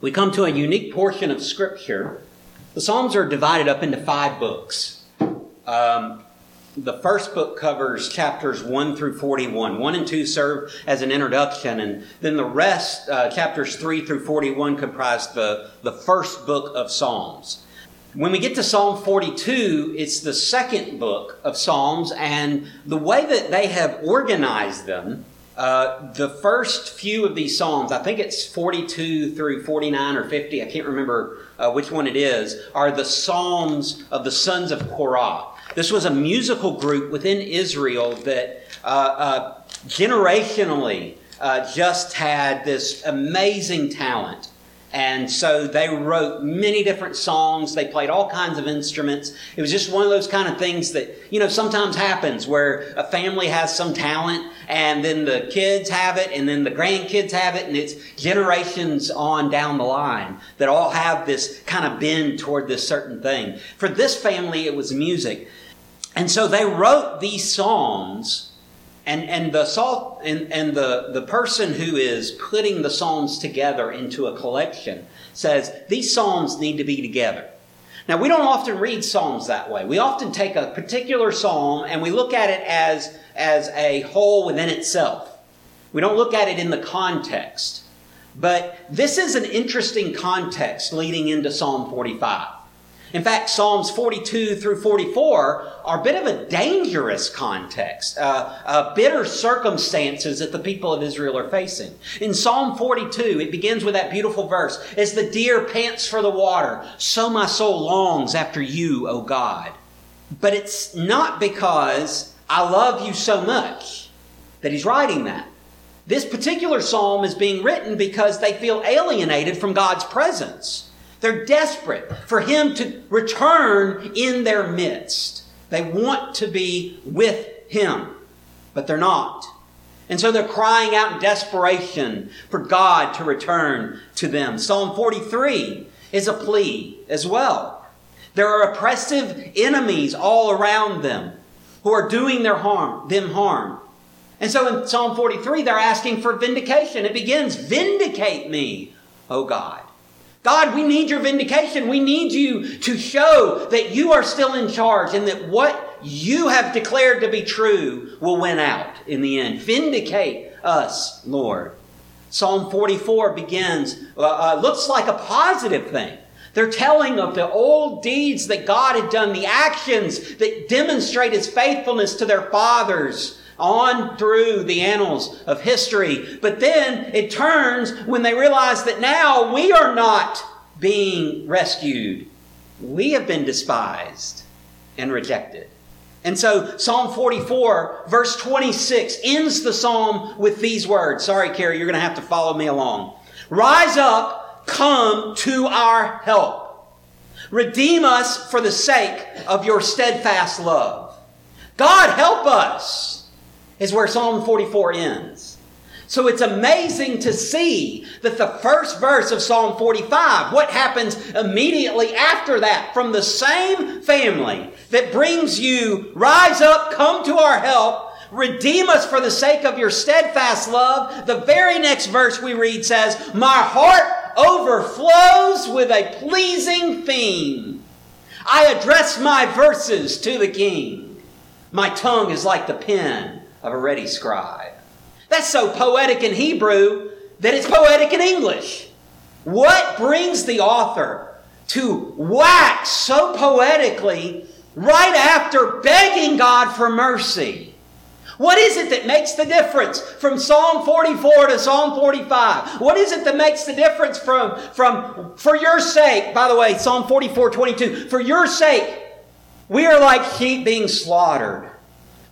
we come to a unique portion of Scripture. The Psalms are divided up into five books. Um, the first book covers chapters 1 through 41. 1 and 2 serve as an introduction, and then the rest, uh, chapters 3 through 41, comprise the, the first book of Psalms. When we get to Psalm 42, it's the second book of Psalms, and the way that they have organized them, uh, the first few of these Psalms, I think it's 42 through 49 or 50, I can't remember uh, which one it is, are the Psalms of the sons of Korah. This was a musical group within Israel that uh, uh, generationally uh, just had this amazing talent. And so they wrote many different songs. They played all kinds of instruments. It was just one of those kind of things that, you know, sometimes happens where a family has some talent and then the kids have it and then the grandkids have it and it's generations on down the line that all have this kind of bend toward this certain thing. For this family, it was music. And so they wrote these psalms, and, and the salt and, and the, the person who is putting the psalms together into a collection says these psalms need to be together. Now we don't often read psalms that way. We often take a particular psalm and we look at it as, as a whole within itself. We don't look at it in the context. But this is an interesting context leading into Psalm 45. In fact, Psalms 42 through 44 are a bit of a dangerous context, uh, uh, bitter circumstances that the people of Israel are facing. In Psalm 42, it begins with that beautiful verse As the deer pants for the water, so my soul longs after you, O God. But it's not because I love you so much that he's writing that. This particular psalm is being written because they feel alienated from God's presence. They're desperate for him to return in their midst. They want to be with him, but they're not. And so they're crying out in desperation for God to return to them. Psalm 43 is a plea as well. There are oppressive enemies all around them who are doing their harm, them harm. And so in Psalm 43, they're asking for vindication. It begins, Vindicate me, O God. God, we need your vindication. We need you to show that you are still in charge and that what you have declared to be true will win out in the end. Vindicate us, Lord. Psalm 44 begins, uh, uh, looks like a positive thing. They're telling of the old deeds that God had done, the actions that demonstrate his faithfulness to their fathers on through the annals of history. But then it turns when they realize that now we are not being rescued. We have been despised and rejected. And so Psalm 44, verse 26, ends the psalm with these words. Sorry, Carrie, you're going to have to follow me along. Rise up, come to our help. Redeem us for the sake of your steadfast love. God, help us is where Psalm 44 ends. So it's amazing to see that the first verse of Psalm 45, what happens immediately after that from the same family that brings you, rise up, come to our help, redeem us for the sake of your steadfast love. The very next verse we read says, My heart overflows with a pleasing theme. I address my verses to the king. My tongue is like the pen of a ready scribe. That's so poetic in Hebrew that it's poetic in English. What brings the author to wax so poetically right after begging God for mercy? What is it that makes the difference from Psalm 44 to Psalm 45? What is it that makes the difference from, from for your sake, by the way, Psalm 44, 22, for your sake, we are like sheep being slaughtered.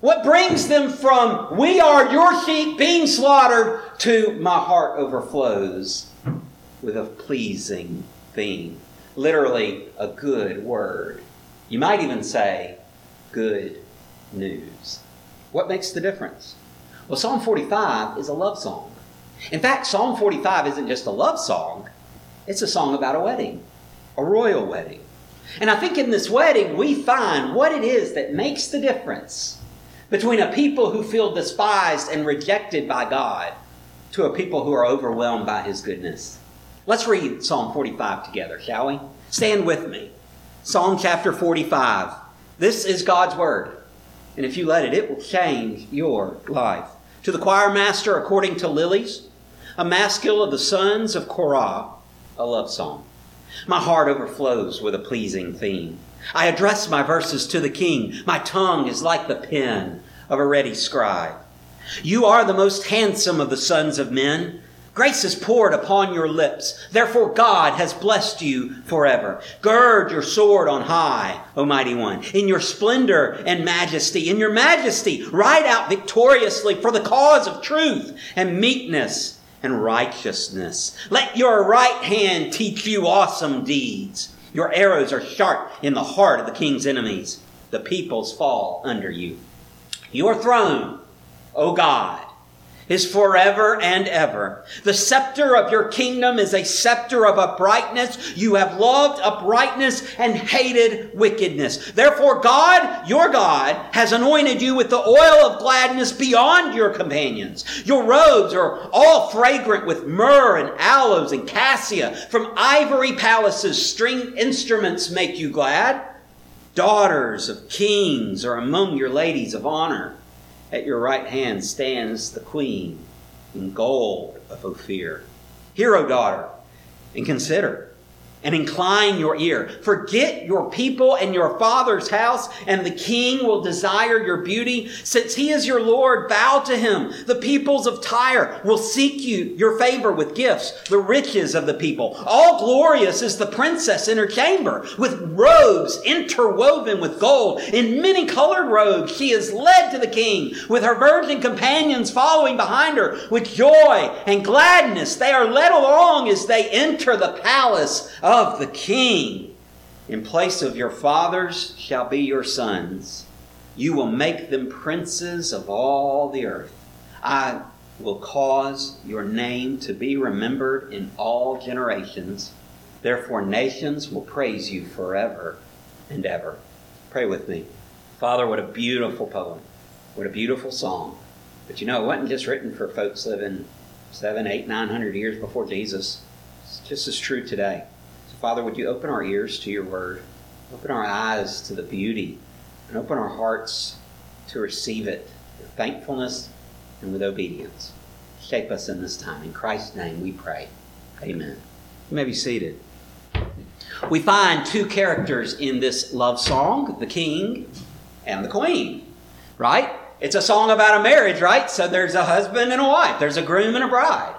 What brings them from, we are your sheep being slaughtered, to my heart overflows with a pleasing theme. Literally, a good word. You might even say, good news. What makes the difference? Well, Psalm 45 is a love song. In fact, Psalm 45 isn't just a love song, it's a song about a wedding, a royal wedding. And I think in this wedding, we find what it is that makes the difference between a people who feel despised and rejected by God to a people who are overwhelmed by His goodness. Let's read Psalm 45 together, shall we? Stand with me. Psalm chapter 45. This is God's word. And if you let it, it will change your life. To the choir master, according to Lilies, a maskil of the sons of Korah, a love song. My heart overflows with a pleasing theme. I address my verses to the king. My tongue is like the pen of a ready scribe. You are the most handsome of the sons of men. Grace is poured upon your lips. Therefore God has blessed you forever. Gird your sword on high, O mighty one, in your splendor and majesty. In your majesty, ride out victoriously for the cause of truth and meekness and righteousness. Let your right hand teach you awesome deeds. Your arrows are sharp in the heart of the king's enemies. The peoples fall under you. Your throne, O God, is forever and ever. The scepter of your kingdom is a scepter of uprightness. You have loved uprightness and hated wickedness. Therefore, God, your God, has anointed you with the oil of gladness beyond your companions. Your robes are all fragrant with myrrh and aloes and cassia. From ivory palaces, string instruments make you glad. Daughters of kings are among your ladies of honor. At your right hand stands the queen in gold of Ophir. Hear, O daughter, and consider and incline your ear. Forget your people and your father's house, and the king will desire your beauty. Since he is your Lord, bow to him. The peoples of Tyre will seek you, your favor with gifts, the riches of the people. All glorious is the princess in her chamber, with robes interwoven with gold. In many colored robes, she is led to the king, with her virgin companions following behind her. With joy and gladness, they are led along as they enter the palace of the king. In place of your fathers shall be your sons. You will make them princes of all the earth. I will cause your name to be remembered in all generations. Therefore, nations will praise you forever and ever. Pray with me. Father, what a beautiful poem. What a beautiful song. But you know, it wasn't just written for folks living seven, eight, nine hundred years before Jesus. It's just as true today. Father, would you open our ears to your word, open our eyes to the beauty, and open our hearts to receive it with thankfulness and with obedience. Shape us in this time. In Christ's name we pray. Amen. You may be seated. We find two characters in this love song the king and the queen, right? It's a song about a marriage, right? So there's a husband and a wife, there's a groom and a bride.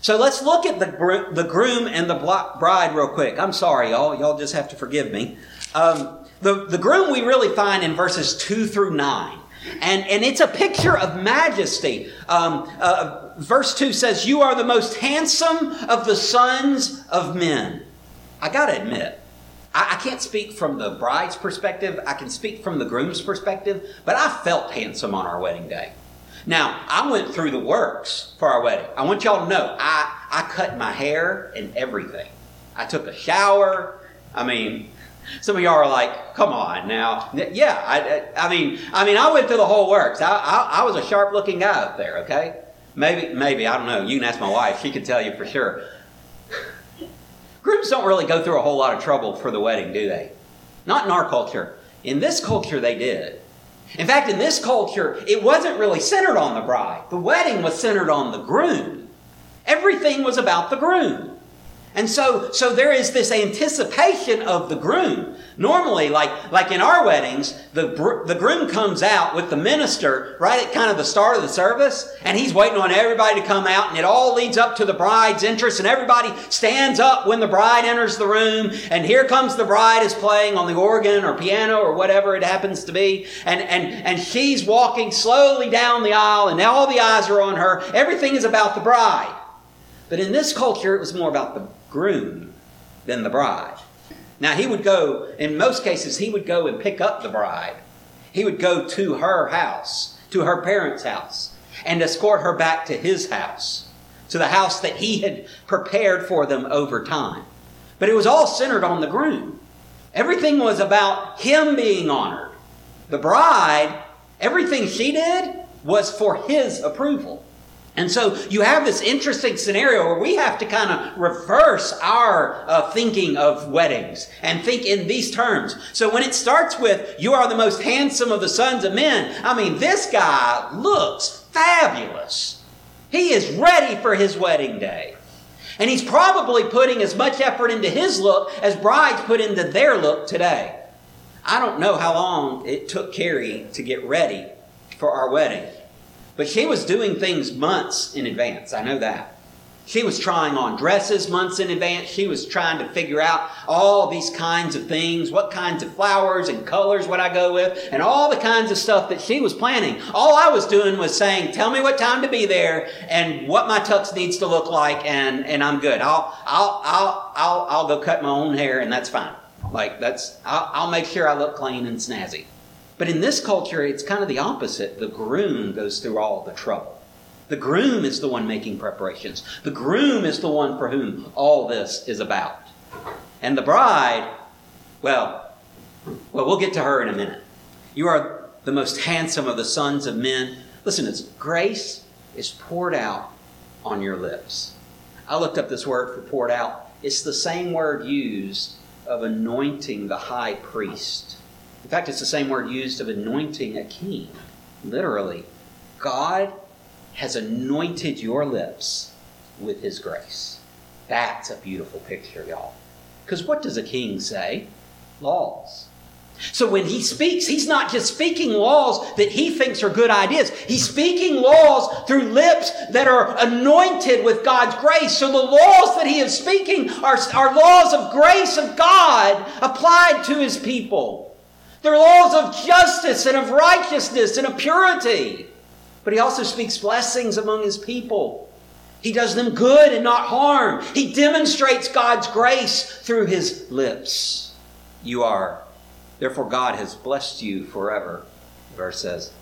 So let's look at the, the groom and the bride real quick. I'm sorry, y'all. Y'all just have to forgive me. Um, the, the groom we really find in verses 2 through 9. And, and it's a picture of majesty. Um, uh, verse 2 says, You are the most handsome of the sons of men. I got to admit, I, I can't speak from the bride's perspective. I can speak from the groom's perspective, but I felt handsome on our wedding day. Now, I went through the works for our wedding. I want y'all to know I, I cut my hair and everything. I took a shower. I mean, some of y'all are like, "Come on now." Yeah, I, I mean, I mean, I went through the whole works. I, I, I was a sharp-looking guy up there. Okay, maybe, maybe I don't know. You can ask my wife; she can tell you for sure. Groups don't really go through a whole lot of trouble for the wedding, do they? Not in our culture. In this culture, they did. In fact, in this culture, it wasn't really centered on the bride. The wedding was centered on the groom. Everything was about the groom. And so, so there is this anticipation of the groom. Normally, like, like in our weddings, the, the groom comes out with the minister right at kind of the start of the service, and he's waiting on everybody to come out, and it all leads up to the bride's entrance, and everybody stands up when the bride enters the room, and here comes the bride is playing on the organ or piano or whatever it happens to be, and, and, and she's walking slowly down the aisle, and all the eyes are on her. Everything is about the bride. But in this culture, it was more about the groom than the bride. Now, he would go, in most cases, he would go and pick up the bride. He would go to her house, to her parents' house, and escort her back to his house, to the house that he had prepared for them over time. But it was all centered on the groom. Everything was about him being honored. The bride, everything she did was for his approval. And so you have this interesting scenario where we have to kind of reverse our uh, thinking of weddings and think in these terms. So when it starts with, you are the most handsome of the sons of men, I mean, this guy looks fabulous. He is ready for his wedding day. And he's probably putting as much effort into his look as brides put into their look today. I don't know how long it took Carrie to get ready for our wedding. But she was doing things months in advance. I know that. She was trying on dresses months in advance. She was trying to figure out all these kinds of things, what kinds of flowers and colors would I go with, and all the kinds of stuff that she was planning. All I was doing was saying, tell me what time to be there and what my tux needs to look like, and, and I'm good. I'll, I'll, I'll, I'll, I'll go cut my own hair, and that's fine. Like, that's, I'll, I'll make sure I look clean and snazzy. But in this culture, it's kind of the opposite. The groom goes through all the trouble. The groom is the one making preparations. The groom is the one for whom all this is about. And the bride, well, well, we'll get to her in a minute. You are the most handsome of the sons of men. Listen, it's grace is poured out on your lips. I looked up this word for poured out. It's the same word used of anointing the high priest. In fact, it's the same word used of anointing a king. Literally, God has anointed your lips with his grace. That's a beautiful picture, y'all. Because what does a king say? Laws. So when he speaks, he's not just speaking laws that he thinks are good ideas. He's speaking laws through lips that are anointed with God's grace. So the laws that he is speaking are, are laws of grace of God applied to his people. They're laws of justice and of righteousness and of purity. But he also speaks blessings among his people. He does them good and not harm. He demonstrates God's grace through his lips. You are. Therefore, God has blessed you forever, verse says.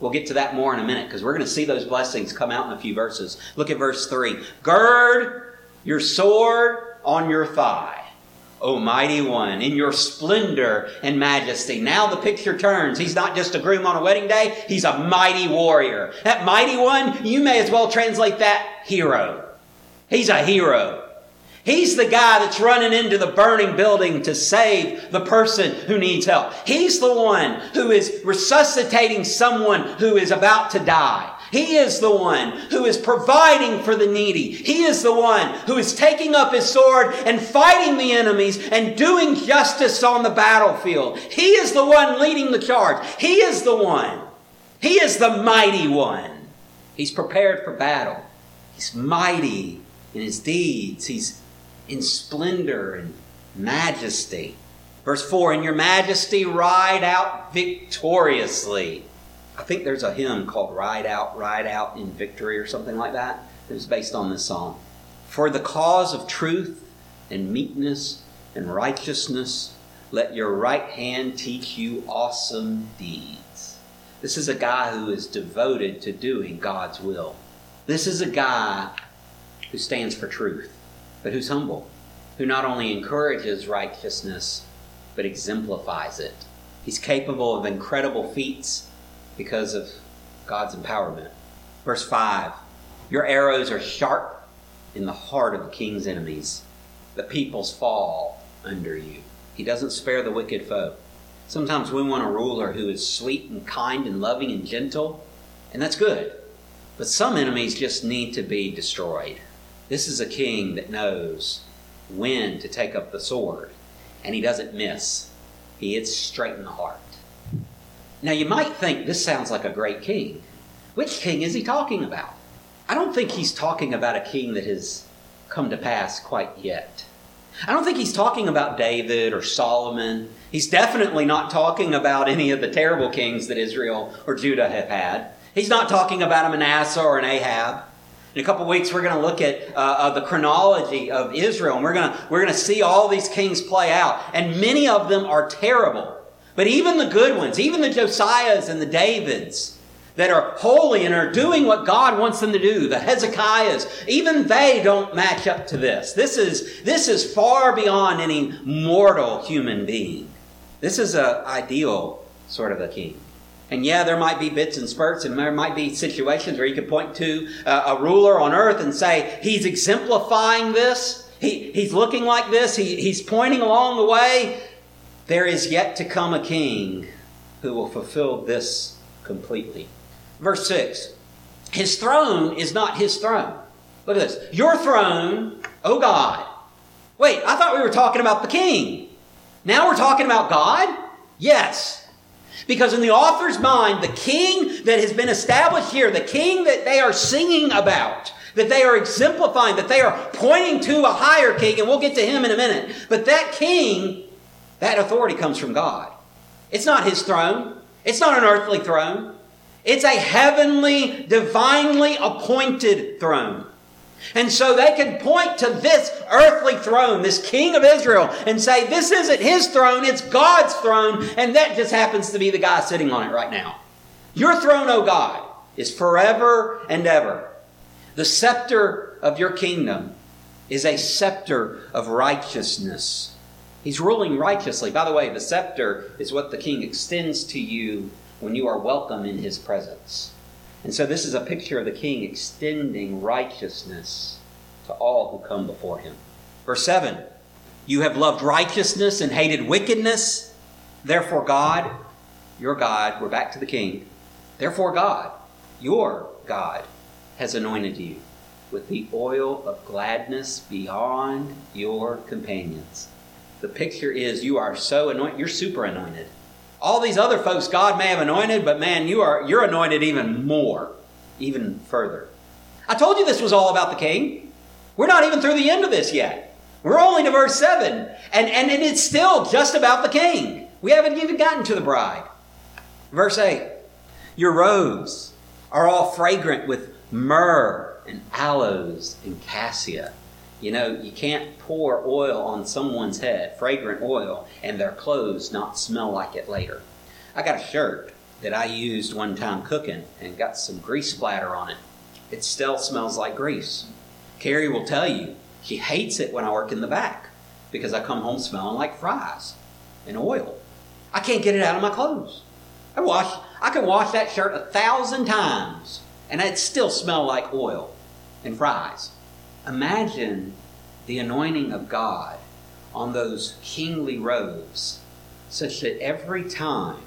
We'll get to that more in a minute because we're going to see those blessings come out in a few verses. Look at verse 3. Gird your sword on your thigh O mighty one, in your splendor and majesty. Now the picture turns. He's not just a groom on a wedding day, he's a mighty warrior. That mighty one, you may as well translate that hero. He's a hero. He's the guy that's running into the burning building to save the person who needs help. He's the one who is resuscitating someone who is about to die. He is the one who is providing for the needy. He is the one who is taking up his sword and fighting the enemies and doing justice on the battlefield. He is the one leading the charge. He is the one. He is the mighty one. He's prepared for battle. He's mighty in his deeds. He's in splendor and majesty. Verse 4 In your majesty, ride out victoriously. I think there's a hymn called Ride Out, Ride Out in Victory or something like that. It was based on this song. For the cause of truth and meekness and righteousness, let your right hand teach you awesome deeds. This is a guy who is devoted to doing God's will. This is a guy who stands for truth, but who's humble, who not only encourages righteousness, but exemplifies it. He's capable of incredible feats because of God's empowerment. Verse 5 Your arrows are sharp in the heart of the king's enemies. The peoples fall under you. He doesn't spare the wicked foe. Sometimes we want a ruler who is sweet and kind and loving and gentle, and that's good. But some enemies just need to be destroyed. This is a king that knows when to take up the sword, and he doesn't miss. He hits straight in the heart. Now, you might think this sounds like a great king. Which king is he talking about? I don't think he's talking about a king that has come to pass quite yet. I don't think he's talking about David or Solomon. He's definitely not talking about any of the terrible kings that Israel or Judah have had. He's not talking about a Manasseh or an Ahab. In a couple weeks, we're going to look at uh, uh, the chronology of Israel, and we're going to we're going to see all these kings play out, and many of them are terrible. But even the good ones, even the Josiahs and the Davids that are holy and are doing what God wants them to do, the Hezekiahs, even they don't match up to this. This is, this is far beyond any mortal human being. This is an ideal sort of a king. And yeah, there might be bits and spurts, and there might be situations where you could point to uh, a ruler on earth and say, he's exemplifying this. He, he's looking like this. He, he's pointing along the way. There is yet to come a king who will fulfill this completely. Verse 6 His throne is not his throne. Look at this. Your throne, O God. Wait, I thought we were talking about the king. Now we're talking about God? Yes. Because in the author's mind, the king that has been established here, the king that they are singing about, that they are exemplifying, that they are pointing to a higher king, and we'll get to him in a minute. But that king, that authority comes from God. It's not his throne. It's not an earthly throne. It's a heavenly, divinely appointed throne. And so they can point to this earthly throne, this king of Israel, and say, This isn't his throne, it's God's throne, and that just happens to be the guy sitting on it right now. Your throne, O God, is forever and ever. The scepter of your kingdom is a scepter of righteousness. He's ruling righteously. By the way, the scepter is what the king extends to you when you are welcome in his presence. And so this is a picture of the king extending righteousness to all who come before him. Verse 7 You have loved righteousness and hated wickedness. Therefore, God, your God, we're back to the king. Therefore, God, your God, has anointed you with the oil of gladness beyond your companions. The picture is you are so anointed, you're super anointed. All these other folks God may have anointed, but man, you are you're anointed even more, even further. I told you this was all about the king. We're not even through the end of this yet. We're only to verse 7, and, and it's still just about the king. We haven't even gotten to the bride. Verse 8 Your robes are all fragrant with myrrh and aloes and cassia. You know, you can't pour oil on someone's head, fragrant oil, and their clothes not smell like it later. I got a shirt that I used one time cooking and got some grease splatter on it. It still smells like grease. Carrie will tell you she hates it when I work in the back because I come home smelling like fries and oil. I can't get it out of my clothes. I wash I can wash that shirt a thousand times and it still smell like oil and fries. Imagine the anointing of God on those kingly robes, such that every time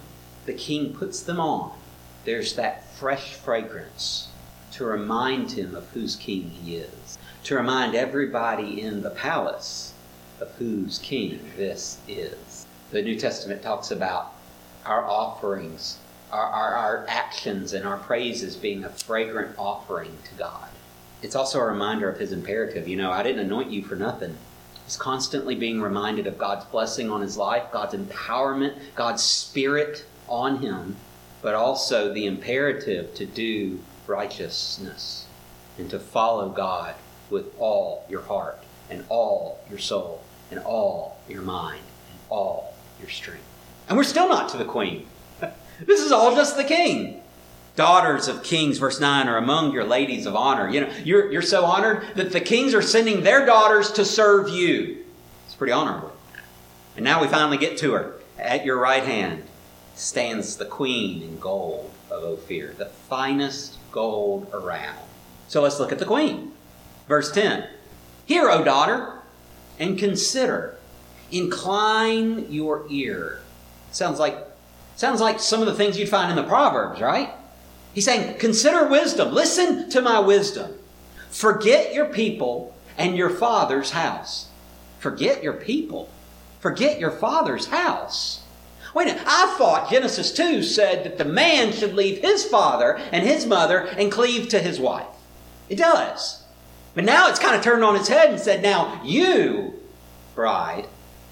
the king puts them on, there's that fresh fragrance to remind him of whose king he is, to remind everybody in the palace of whose king this is. The New Testament talks about our offerings, our, our, our actions, and our praises being a fragrant offering to God it's also a reminder of his imperative. You know, I didn't anoint you for nothing. He's constantly being reminded of God's blessing on his life, God's empowerment, God's spirit on him, but also the imperative to do righteousness and to follow God with all your heart and all your soul and all your mind and all your strength. And we're still not to the queen. this is all just the king daughters of kings, verse 9, are among your ladies of honor. You know, you're, you're so honored that the kings are sending their daughters to serve you. It's pretty honorable. And now we finally get to her. At your right hand stands the queen in gold of Ophir, the finest gold around. So let's look at the queen. Verse 10 Hear, O daughter, and consider. Incline your ear. Sounds like sounds like some of the things you'd find in the Proverbs, right? He's saying, consider wisdom. Listen to my wisdom. Forget your people and your father's house. Forget your people. Forget your father's house. Wait a minute, I thought Genesis 2 said that the man should leave his father and his mother and cleave to his wife. It does. But now it's kind of turned on its head and said, now you, bride,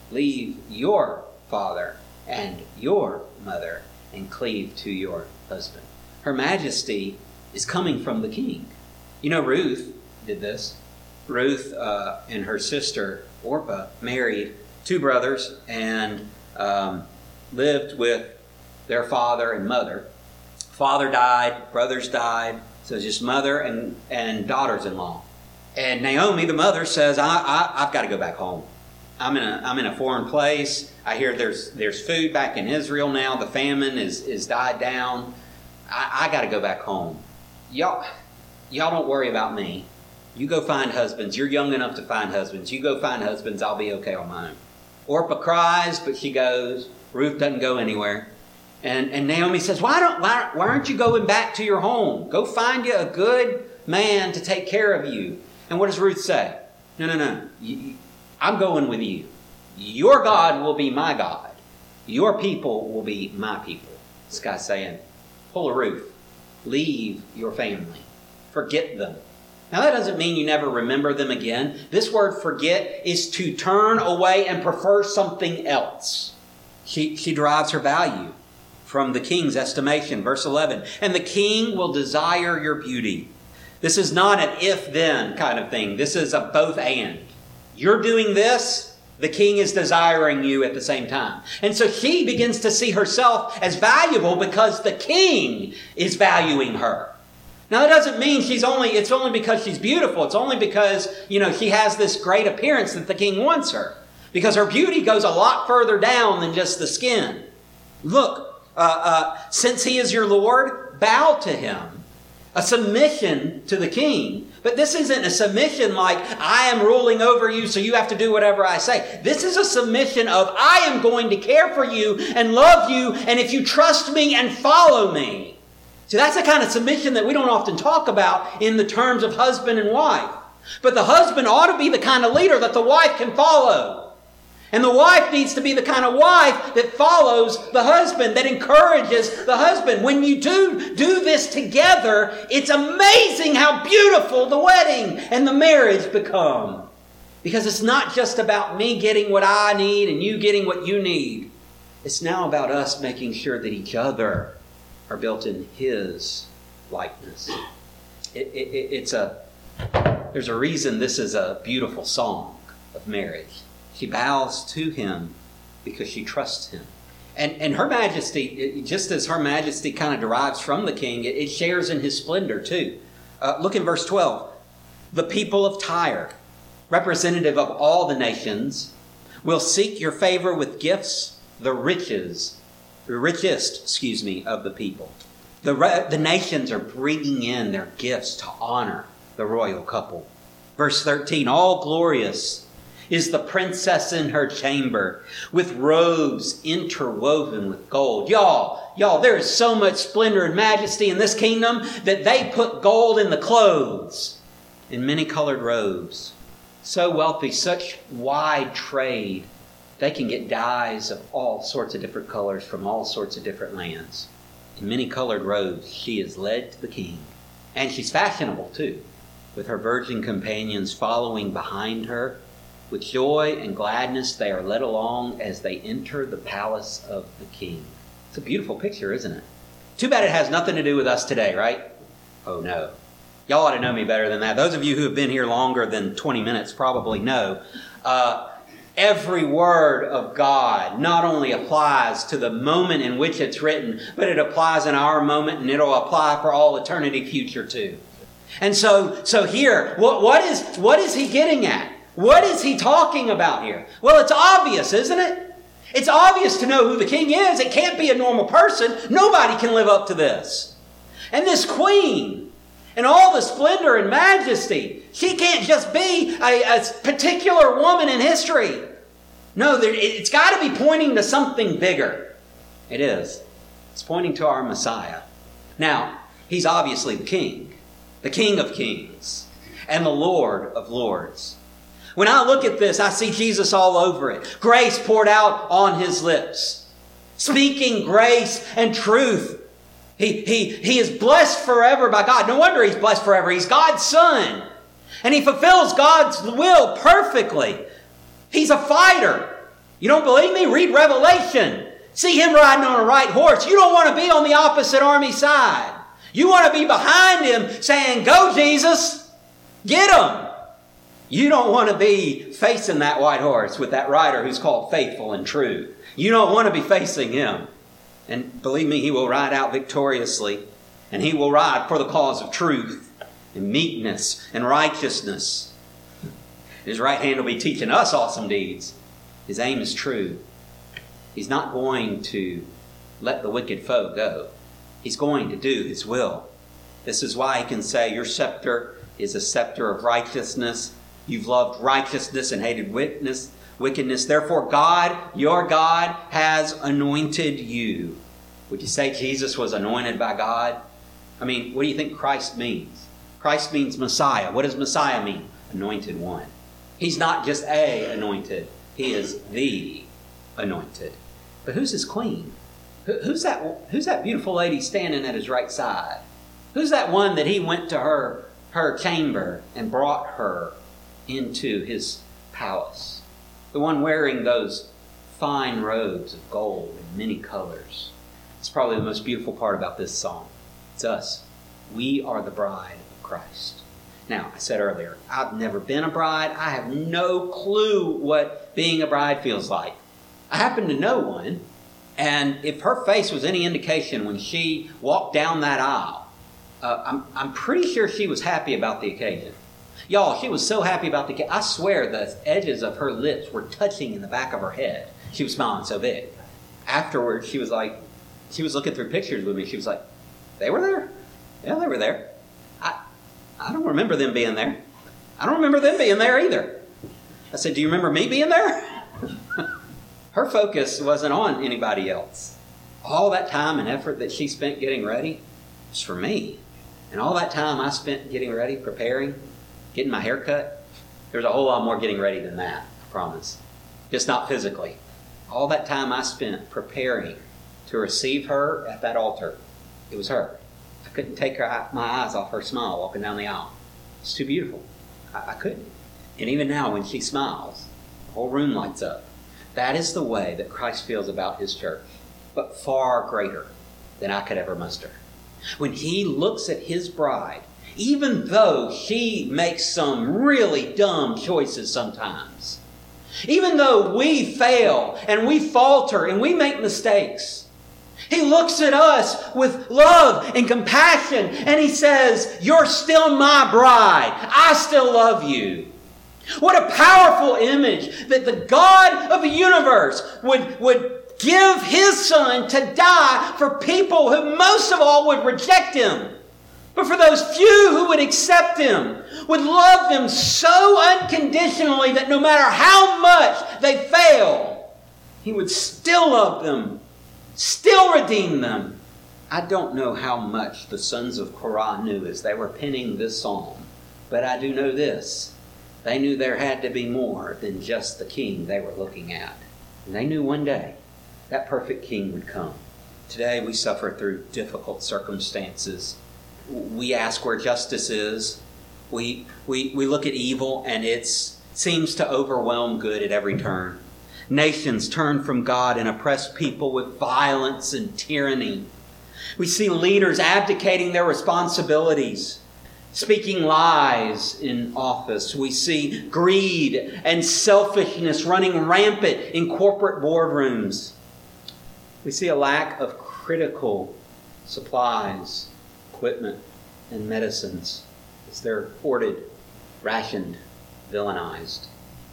leave your father and your mother and cleave to your husband. Her majesty is coming from the king. You know, Ruth did this. Ruth uh, and her sister Orpah married two brothers and um, lived with their father and mother. Father died, brothers died, so it's just mother and, and daughters in law. And Naomi, the mother, says, I, I, I've got to go back home. I'm in a I'm in a foreign place. I hear there's there's food back in Israel now. The famine is is died down. I, I got to go back home. Y'all y'all don't worry about me. You go find husbands. You're young enough to find husbands. You go find husbands. I'll be okay on my own. Orpah cries, but she goes. Ruth doesn't go anywhere. And, and Naomi says, why, don't, why, why aren't you going back to your home? Go find you a good man to take care of you. And what does Ruth say? No, no, no. I'm going with you. Your God will be my God. Your people will be my people. This guy's saying, pull a Ruth, Leave your family. Forget them. Now, that doesn't mean you never remember them again. This word forget is to turn away and prefer something else. She, she derives her value from the king's estimation. Verse 11. And the king will desire your beauty. This is not an if then kind of thing. This is a both and. You're doing this, the king is desiring you at the same time. And so she begins to see herself as valuable because the king is valuing her. Now that doesn't mean she's only, it's only because she's beautiful. It's only because, you know, she has this great appearance that the king wants her. Because her beauty goes a lot further down than just the skin. Look, uh, uh, since he is your Lord, bow to him. A submission to the king. But this isn't a submission like, I am ruling over you, so you have to do whatever I say. This is a submission of, I am going to care for you and love you, and if you trust me and follow me, See, that's the kind of submission that we don't often talk about in the terms of husband and wife. But the husband ought to be the kind of leader that the wife can follow. And the wife needs to be the kind of wife that follows the husband, that encourages the husband. When you do do this together, it's amazing how beautiful the wedding and the marriage become. Because it's not just about me getting what I need and you getting what you need. It's now about us making sure that each other are built in His likeness. It, it, it's a there's a reason this is a beautiful song of marriage. She bows to Him because she trusts Him. And, and Her Majesty, just as Her Majesty kind of derives from the King, it, it shares in His splendor too. Uh, look in verse 12. The people of Tyre, representative of all the nations, will seek your favor with gifts, the riches the richest, excuse me, of the people. The, the nations are bringing in their gifts to honor the royal couple. Verse 13, all glorious is the princess in her chamber with robes interwoven with gold. Y'all, y'all, there is so much splendor and majesty in this kingdom that they put gold in the clothes in many colored robes. So wealthy, such wide trade they can get dyes of all sorts of different colors from all sorts of different lands. In many colored robes, she is led to the king. And she's fashionable too, with her virgin companions following behind her. With joy and gladness, they are led along as they enter the palace of the king. It's a beautiful picture, isn't it? Too bad it has nothing to do with us today, right? Oh no. Y'all ought to know me better than that. Those of you who have been here longer than 20 minutes probably know. Uh, every word of God not only applies to the moment in which it's written, but it applies in our moment and it'll apply for all eternity future too. And so, so here, what, what is, what is he getting at? What is he talking about here? Well, it's obvious, isn't it? It's obvious to know who the king is. It can't be a normal person. Nobody can live up to this. And this queen, and all the splendor and majesty. She can't just be a, a particular woman in history. No, there, it's got to be pointing to something bigger. It is. It's pointing to our Messiah. Now, he's obviously the King, the King of Kings, and the Lord of Lords. When I look at this, I see Jesus all over it. Grace poured out on his lips, speaking grace and truth he, he, he is blessed forever by God. No wonder he's blessed forever. He's God's son. And he fulfills God's will perfectly. He's a fighter. You don't believe me? Read Revelation. See him riding on a right horse. You don't want to be on the opposite army side. You want to be behind him saying, Go, Jesus, get him. You don't want to be facing that white horse with that rider who's called faithful and true. You don't want to be facing him. And believe me, he will ride out victoriously. And he will ride for the cause of truth and meekness and righteousness. His right hand will be teaching us awesome deeds. His aim is true. He's not going to let the wicked foe go. He's going to do his will. This is why he can say, Your scepter is a scepter of righteousness. You've loved righteousness and hated wickedness. Wickedness. Therefore, God, your God, has anointed you. Would you say Jesus was anointed by God? I mean, what do you think Christ means? Christ means Messiah. What does Messiah mean? Anointed one. He's not just a anointed, he is the anointed. But who's his queen? Who's that, who's that beautiful lady standing at his right side? Who's that one that he went to her, her chamber and brought her into his palace? The one wearing those fine robes of gold in many colors. It's probably the most beautiful part about this song. It's us. We are the bride of Christ. Now, I said earlier, I've never been a bride. I have no clue what being a bride feels like. I happen to know one, and if her face was any indication when she walked down that aisle, uh, I'm, I'm pretty sure she was happy about the occasion. Y'all, she was so happy about the I swear the edges of her lips were touching in the back of her head. She was smiling so big. Afterwards, she was like, she was looking through pictures with me. She was like, they were there? Yeah, they were there. I, I don't remember them being there. I don't remember them being there either. I said, Do you remember me being there? Her focus wasn't on anybody else. All that time and effort that she spent getting ready was for me. And all that time I spent getting ready, preparing, getting my hair cut, there's a whole lot more getting ready than that, I promise. Just not physically. All that time I spent preparing to receive her at that altar, it was her. I couldn't take her, my eyes off her smile walking down the aisle. It's too beautiful. I, I couldn't. And even now, when she smiles, the whole room lights up. That is the way that Christ feels about his church, but far greater than I could ever muster. When he looks at his bride, even though she makes some really dumb choices sometimes, even though we fail and we falter and we make mistakes, he looks at us with love and compassion and he says, You're still my bride. I still love you. What a powerful image that the God of the universe would, would give his son to die for people who most of all would reject him. But for those few who would accept him, would love them so unconditionally that no matter how much they fail, he would still love them, still redeem them. I don't know how much the sons of Korah knew as they were penning this psalm, but I do know this they knew there had to be more than just the king they were looking at. And they knew one day that perfect king would come. Today we suffer through difficult circumstances. We ask where justice is. We, we, we look at evil and it seems to overwhelm good at every turn. Nations turn from God and oppress people with violence and tyranny. We see leaders abdicating their responsibilities speaking lies in office. We see greed and selfishness running rampant in corporate boardrooms. We see a lack of critical supplies, equipment, and medicines as they're hoarded, rationed, villainized.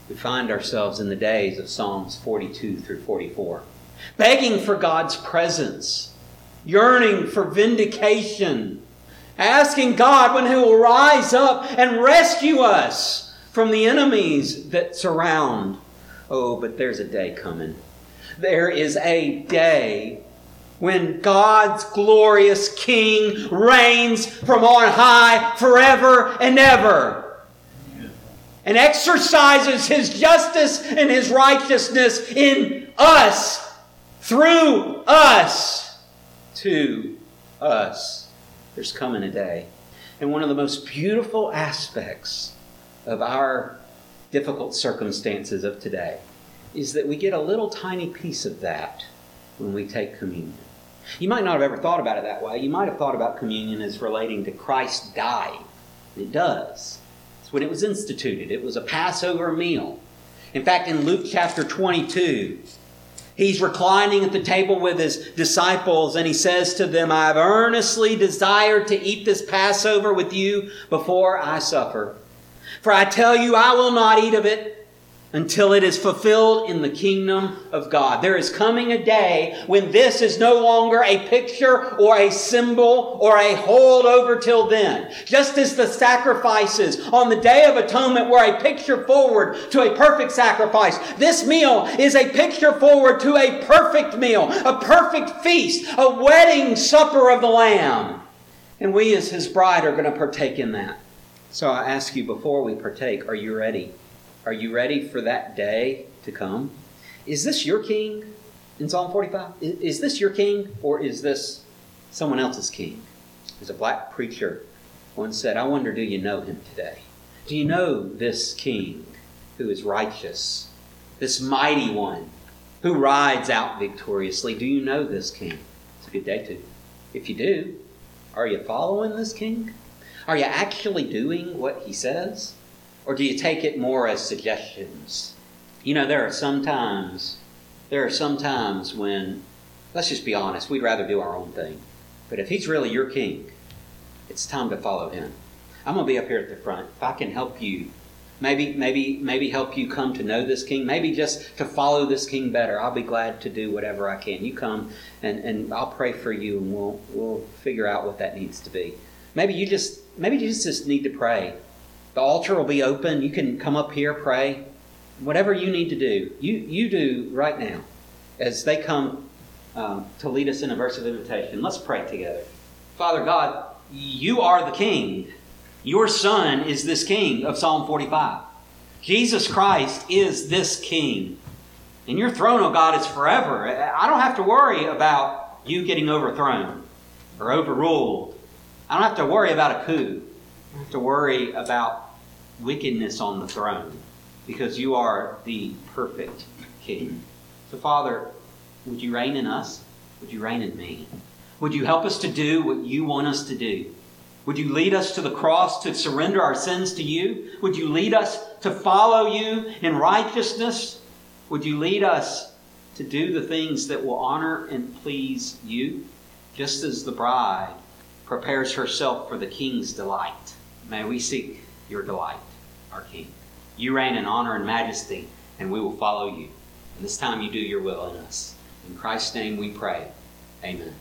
We find ourselves in the days of Psalms 42 through 44, begging for God's presence, yearning for vindication asking God when He will rise up and rescue us from the enemies that surround. Oh, but there's a day coming. There is a day when God's glorious King reigns from on high forever and ever and exercises His justice and His righteousness in us, through us, to us there's coming a day. And one of the most beautiful aspects of our difficult circumstances of today is that we get a little tiny piece of that when we take communion. You might not have ever thought about it that way. You might have thought about communion as relating to Christ dying. It does. It's when it was instituted, it was a Passover meal. In fact, in Luke chapter 22, He's reclining at the table with his disciples and he says to them, I have earnestly desired to eat this Passover with you before I suffer. For I tell you, I will not eat of it until it is fulfilled in the kingdom of God. There is coming a day when this is no longer a picture or a symbol or a holdover till then. Just as the sacrifices on the Day of Atonement were a picture forward to a perfect sacrifice, this meal is a picture forward to a perfect meal, a perfect feast, a wedding supper of the Lamb. And we as His bride are going to partake in that. So I ask you before we partake, are you ready? Are you ready for that day to come? Is this your king in Psalm 45? Is this your king or is this someone else's king? There's a black preacher once said, I wonder, do you know him today? Do you know this king who is righteous, this mighty one who rides out victoriously? Do you know this king? It's a good day to. If you do, are you following this king? Are you actually doing what he says? Or do you take it more as suggestions? You know, there are some times, there are some times when, let's just be honest, we'd rather do our own thing. But if he's really your king, it's time to follow him. I'm going to be up here at the front. If I can help you, maybe, maybe, maybe help you come to know this king, maybe just to follow this king better, I'll be glad to do whatever I can. You come and, and I'll pray for you and we'll, we'll figure out what that needs to be. Maybe you just, maybe you just, just need to pray the altar will be open. You can come up here, pray. Whatever you need to do, you, you do right now as they come um, to lead us in a verse of invitation. Let's pray together. Father God, you are the King. Your Son is this King of Psalm 45. Jesus Christ is this King. And your throne, oh God, is forever. I don't have to worry about you getting overthrown or overruled. I don't have to worry about a coup I don't have to worry about wickedness on the throne because you are the perfect king. So, Father, would you reign in us? Would you reign in me? Would you help us to do what you want us to do? Would you lead us to the cross to surrender our sins to you? Would you lead us to follow you in righteousness? Would you lead us to do the things that will honor and please you, just as the bride prepares herself for the king's delight? May we seek your delight, our King. You reign in honor and majesty, and we will follow you. And this time you do your will in us. In Christ's name we pray. Amen.